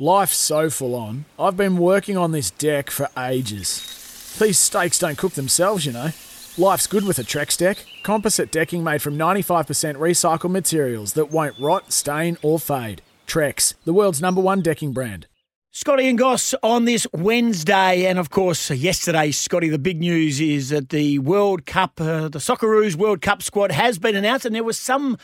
Life's so full on. I've been working on this deck for ages. These steaks don't cook themselves, you know. Life's good with a Trex deck. Composite decking made from 95% recycled materials that won't rot, stain, or fade. Trex, the world's number one decking brand. Scotty and Goss on this Wednesday, and of course, yesterday, Scotty, the big news is that the World Cup, uh, the Socceroos World Cup squad has been announced, and there was some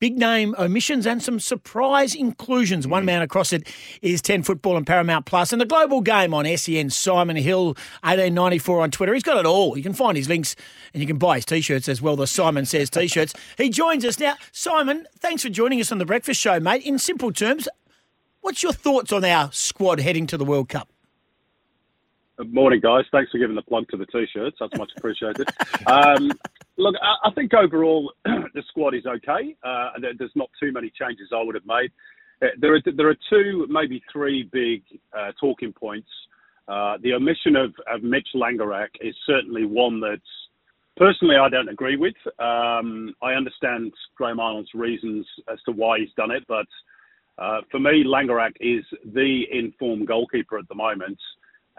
big name omissions and some surprise inclusions. One hmm. man across it is 10 Football and Paramount Plus, and the global game on SEN, Simon Hill, 1894 on Twitter. He's got it all. You can find his links and you can buy his t shirts as well, the Simon Says t shirts. He joins us now. Simon, thanks for joining us on the breakfast show, mate. In simple terms, what's your thoughts on our squad heading to the World Cup? Morning, guys. Thanks for giving the plug to the t-shirts. That's much appreciated. um, look, I, I, think overall the squad is okay. Uh, there's not too many changes I would have made. Uh, there are there are two, maybe three big uh, talking points. Uh, the omission of, of Mitch Langerak is certainly one that personally I don't agree with. Um, I understand Graham Arnold's reasons as to why he's done it, but uh, for me, Langerak is the informed goalkeeper at the moment.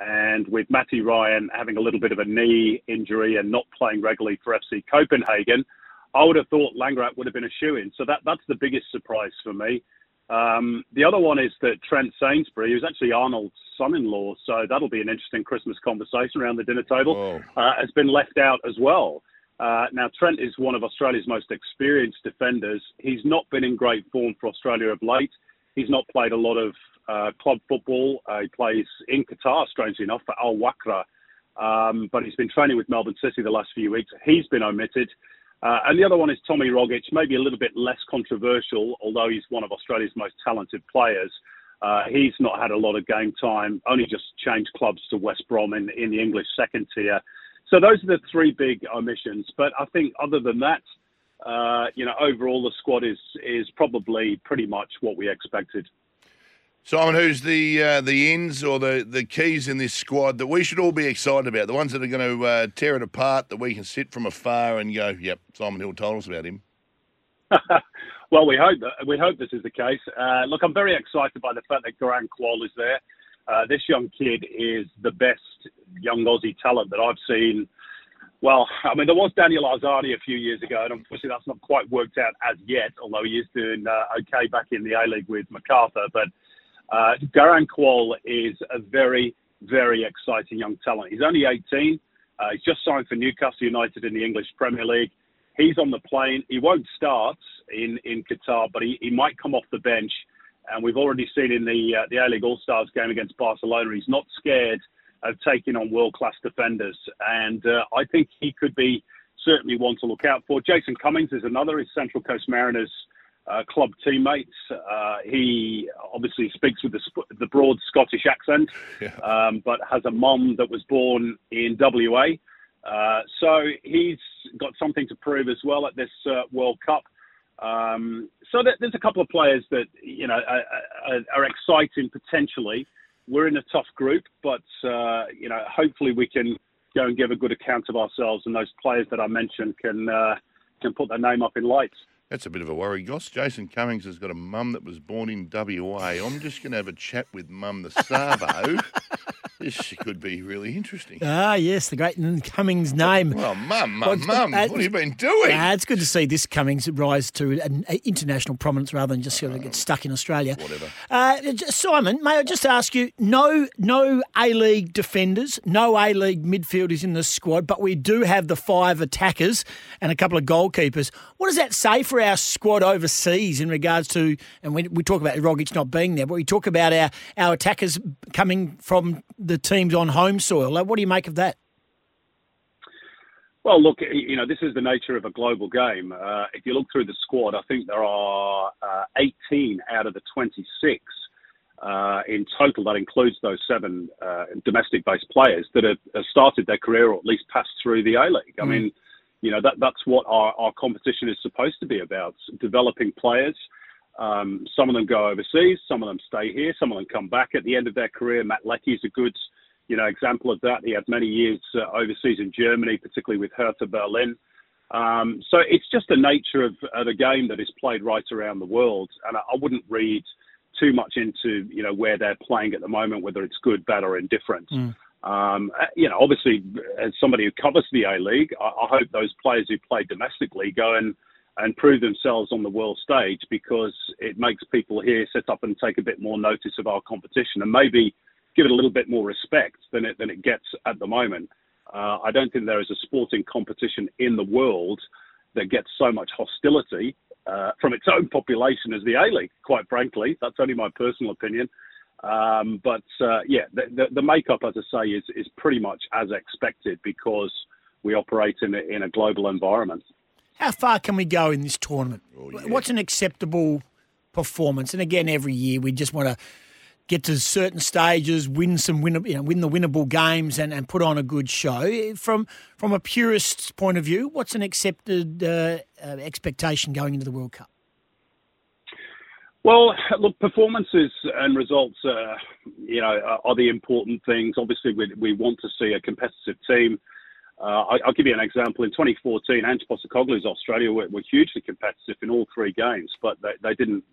And with Matty Ryan having a little bit of a knee injury and not playing regularly for FC Copenhagen, I would have thought Langerak would have been a shoe in. So that, that's the biggest surprise for me. Um, the other one is that Trent Sainsbury, who's actually Arnold's son-in-law, so that'll be an interesting Christmas conversation around the dinner table, uh, has been left out as well. Uh, now Trent is one of Australia's most experienced defenders. He's not been in great form for Australia of late. He's not played a lot of uh, club football. Uh, he plays in Qatar, strangely enough, for Al Wakra. Um, but he's been training with Melbourne City the last few weeks. He's been omitted. Uh, and the other one is Tommy Rogic, maybe a little bit less controversial, although he's one of Australia's most talented players. Uh, he's not had a lot of game time, only just changed clubs to West Brom in, in the English second tier. So those are the three big omissions. But I think other than that, uh, you know, overall the squad is is probably pretty much what we expected. Simon, who's the uh, the ends or the, the keys in this squad that we should all be excited about? The ones that are going to uh, tear it apart, that we can sit from afar and go, "Yep, Simon Hill told us about him." well, we hope that, we hope this is the case. Uh, look, I'm very excited by the fact that Garang Kuol is there. Uh, this young kid is the best young Aussie talent that I've seen. Well, I mean, there was Daniel Arzani a few years ago, and unfortunately that's not quite worked out as yet, although he is doing uh, okay back in the A-League with Macarthur. But uh, Garang Kuol is a very, very exciting young talent. He's only 18. Uh, he's just signed for Newcastle United in the English Premier League. He's on the plane. He won't start in, in Qatar, but he, he might come off the bench. And we've already seen in the uh, the A League All Stars game against Barcelona, he's not scared of taking on world class defenders. And uh, I think he could be certainly one to look out for. Jason Cummings is another. He's Central Coast Mariners uh, club teammates. Uh, he obviously speaks with the, the broad Scottish accent, yeah. um, but has a mum that was born in WA. Uh, so he's got something to prove as well at this uh, World Cup. Um, so there's a couple of players that you know are, are, exciting potentially. We're in a tough group, but uh, you know hopefully we can go and give a good account of ourselves, and those players that I mentioned can uh, can put their name up in lights. That's a bit of a worry, Goss. Jason Cummings has got a mum that was born in WA. I'm just going to have a chat with mum the Savo this could be really interesting. Ah, yes, the great Cummings name. Well, mum, mum, mum, uh, what have you been doing? Uh, it's good to see this Cummings rise to an international prominence rather than just sort of get stuck in Australia. Whatever. Uh, Simon, may I just ask you? No, no A League defenders, no A League midfielders in the squad, but we do have the five attackers and a couple of goalkeepers. What does that say for our squad overseas in regards to? And we, we talk about Rogic not being there, but we talk about our our attackers coming from the teams on home soil. What do you make of that? Well, look, you know, this is the nature of a global game. Uh, if you look through the squad, I think there are uh, 18 out of the 26 uh, in total. That includes those seven uh, domestic-based players that have, have, started their career or at least passed through the A League. I mm. mean, you know, that, that's what our, our competition is supposed to be about: developing players. Um, some of them go overseas, some of them stay here, some of them come back at the end of their career. Matt Leckie is a good, you know, example of that. He had many years uh, overseas in Germany, particularly with Hertha Berlin. Um, so it's just the nature of, of the game that is played right around the world, and I, I wouldn't read too much into you know where they're playing at the moment, whether it's good, bad, or indifferent. Mm. Um, uh, you know, obviously, as somebody who covers the A League, I, I hope those players who play domestically go and and prove themselves on the world stage because it makes people here sit up and take a bit more notice of our competition and maybe give it a little bit more respect than it than it gets at the moment. Uh, I don't think there is a sporting competition in the world that gets so much hostility uh, from its own population as the A League. Quite frankly, that's only my personal opinion. Um, but uh, yeah, the, the, the, makeup, as I say, is is pretty much as expected because we operate in a, in a global environment. How far can we go in this tournament? Oh, yeah. What's an acceptable performance? And again, every year we just want to get to certain stages, win some win, you know, win the winnable games, and, and put on a good show. From from a purist's point of view, what's an accepted uh, uh, expectation going into the World Cup? Well, look, performances and results, uh, you know, are, are, the important things. Obviously, we, we want to see a competitive team. Uh, I, will give you an example. In 2014, Ange Postecoglou's Australia were, were, hugely competitive in all three games, but they, they didn't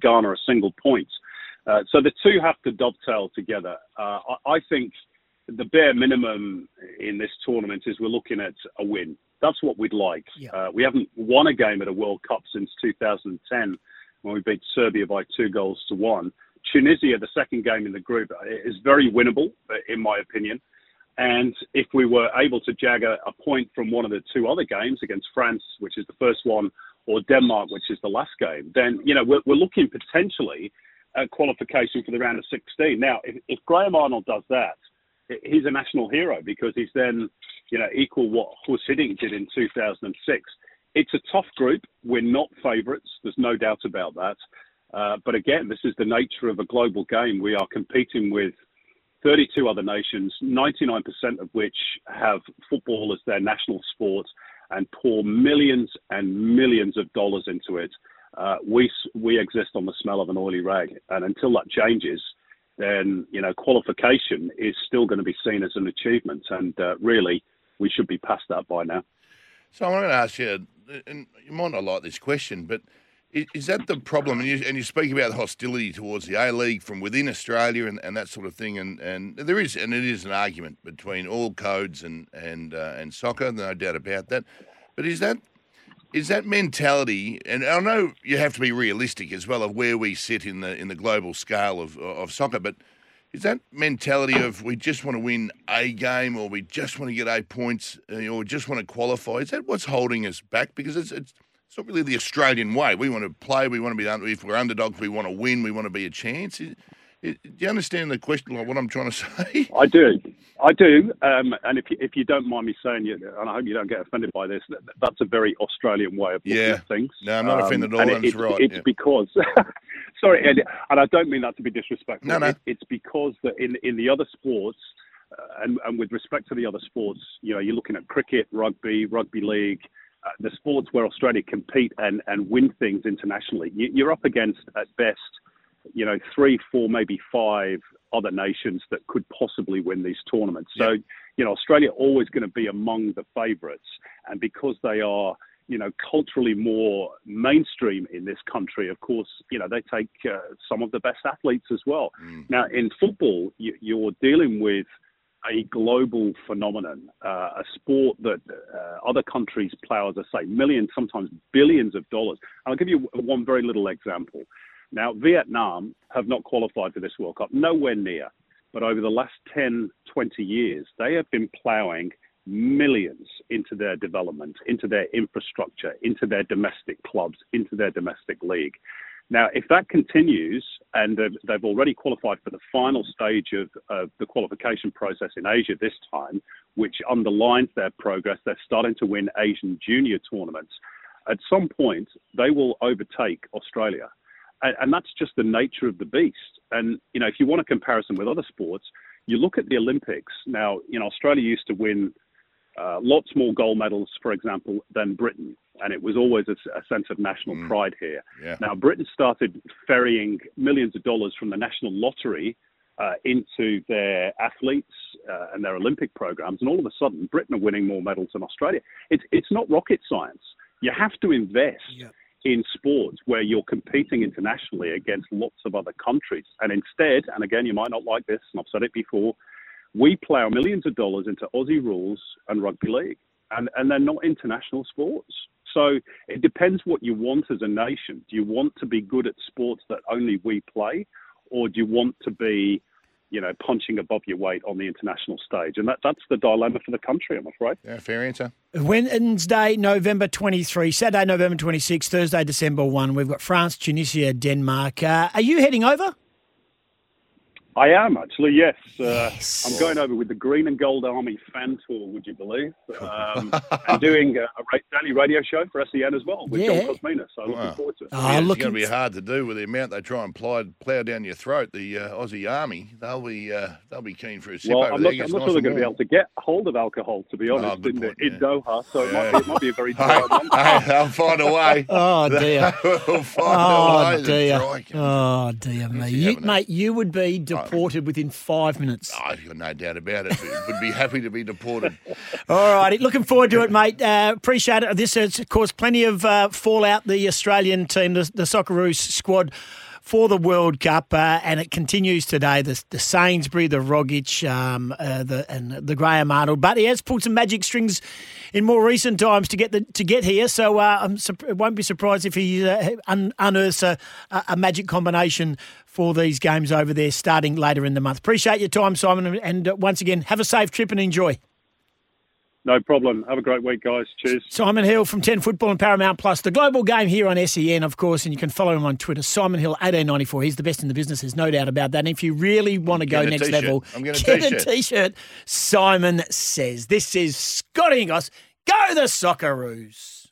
garner a single point. Uh, so the two have to dovetail together. Uh, I, I, think the bare minimum in this tournament is we're looking at a win. That's what we'd like. Yeah. Uh, we haven't won a game at a World Cup since 2010 when we beat Serbia by two goals to one. Tunisia, the second game in the group, is very winnable, in my opinion. And if we were able to jag a, a point from one of the two other games against France, which is the first one, or Denmark, which is the last game, then you know we're, we're looking potentially at qualification for the round of 16. Now, if, if Graham Arnold does that, he's a national hero because he's then, you know, equal what Guus Hiddink did in 2006. It's a tough group. We're not favourites. There's no doubt about that. Uh, but again, this is the nature of a global game. We are competing with 32 other nations, 99% of which have football as their national sport and pour millions and millions of dollars into it. Uh, we we exist on the smell of an oily rag, and until that changes, then you know qualification is still going to be seen as an achievement, and uh, really we should be past that by now. So I'm going to ask you, and you might not like this question, but is that the problem? And you, and you speak about the hostility towards the A League from within Australia and, and that sort of thing, and, and there is and it is an argument between all codes and and uh, and soccer, no doubt about that. But is that is that mentality, and I know you have to be realistic as well of where we sit in the in the global scale of of soccer, but is that mentality of we just want to win a game or we just want to get eight points or just want to qualify? Is that what's holding us back? Because it's it's, it's not really the Australian way. We want to play. We want to be if we're underdogs, we want to win. We want to be a chance. Do you understand the question, like what I'm trying to say? I do. I do. Um, and if you, if you don't mind me saying, you, and I hope you don't get offended by this, that's a very Australian way of looking yeah. at things. No, I'm not um, offended at all. It, right. It's yeah. because, sorry, and, and, I don't mean that to be disrespectful. No, no. It, it's because that in, in the other sports, uh, and, and with respect to the other sports, you know, you're looking at cricket, rugby, rugby league, uh, the sports where Australia compete and, and win things internationally. You, you're up against, at best, you know, three, four, maybe five other nations that could possibly win these tournaments. So, you know, Australia always going to be among the favourites, and because they are, you know, culturally more mainstream in this country, of course, you know, they take uh, some of the best athletes as well. Mm. Now, in football, you, you're dealing with a global phenomenon, uh, a sport that uh, other countries plow, as I say, millions, sometimes billions of dollars. I'll give you one very little example. Now, Vietnam have not qualified for this World Cup, nowhere near. But over the last 10, 20 years, they have been ploughing millions into their development, into their infrastructure, into their domestic clubs, into their domestic league. Now, if that continues, and they've already qualified for the final stage of, of, the qualification process in Asia this time, which underlines their progress, they're starting to win Asian junior tournaments. At some point, they will overtake Australia and, and that's just the nature of the beast. And you know, if you want a comparison with other sports, you look at the Olympics. Now, you know, Australia used to win uh, lots more gold medals, for example, than Britain, and it was always a, a sense of national mm. pride here. Yeah. Now, Britain started ferrying millions of dollars from the national lottery uh, into their athletes uh, and their Olympic programs, and all of a sudden, Britain are winning more medals than Australia. It's it's not rocket science. You have to invest. Yeah in sports where you're competing internationally against lots of other countries. And instead, and again, you might not like this, and I've said it before, we plough millions of dollars into Aussie rules and rugby league, and, and they're not international sports. So it depends what you want as a nation. Do you want to be good at sports that only we play, or do you want to be you know, punching above your weight on the international stage. And that, that's the dilemma for the country, I'm afraid. Yeah, fair answer. Wednesday, November 23, Saturday, November 26, Thursday, December 1. We've got France, Tunisia, Denmark. Uh, are you heading over? I am actually, yes. Uh, yes. I'm going over with the Green and Gold Army fan tour, would you believe? Um, and doing a, a, daily radio show for SEN as well with yeah. John Kosmina. So looking forward to it. Oh, yeah, it's going to be hard to do with the amount they try and plow, plow down your throat. The uh, Aussie Army, they'll be uh, they'll be keen for a sip well, over I'm there. not, I'm not sure they're going to be able to get hold of alcohol, to be oh, honest, oh, in, point, in yeah. Doha. So yeah. it, might be, it might be a very dry month. I'll find a way. Oh dear. we'll find oh, a way. Dear. Oh dear me, you, mate. You would be deported within five minutes. Oh, I've got no doubt about it. Would be happy to be deported. All righty. Looking forward to it, mate. Uh, appreciate it. This has caused plenty of uh, fallout. The Australian team, the, the Socceroos squad for the World Cup, uh, and it continues today. The, the Sainsbury, the Rogic, um, uh, the and the Graham Arnold, but he has pulled some magic strings in more recent times to get the to get here. So uh, I'm won't be surprised if he uh, un- unearths a, a magic combination for these games over there starting later in the month. Appreciate your time, Simon, and uh, once again, have a safe trip and enjoy. No problem. Have a great week, guys. Cheers. Simon Hill from 10 Football and Paramount Plus, the global game here on SEN, of course, and you can follow him on Twitter. Simon Hill, 1894. He's the best in the business, there's no doubt about that. And if you really want to go next t-shirt. level, I'm get a t-shirt. a t-shirt. Simon says. This is Scotty and Goss. Go the Socceroos.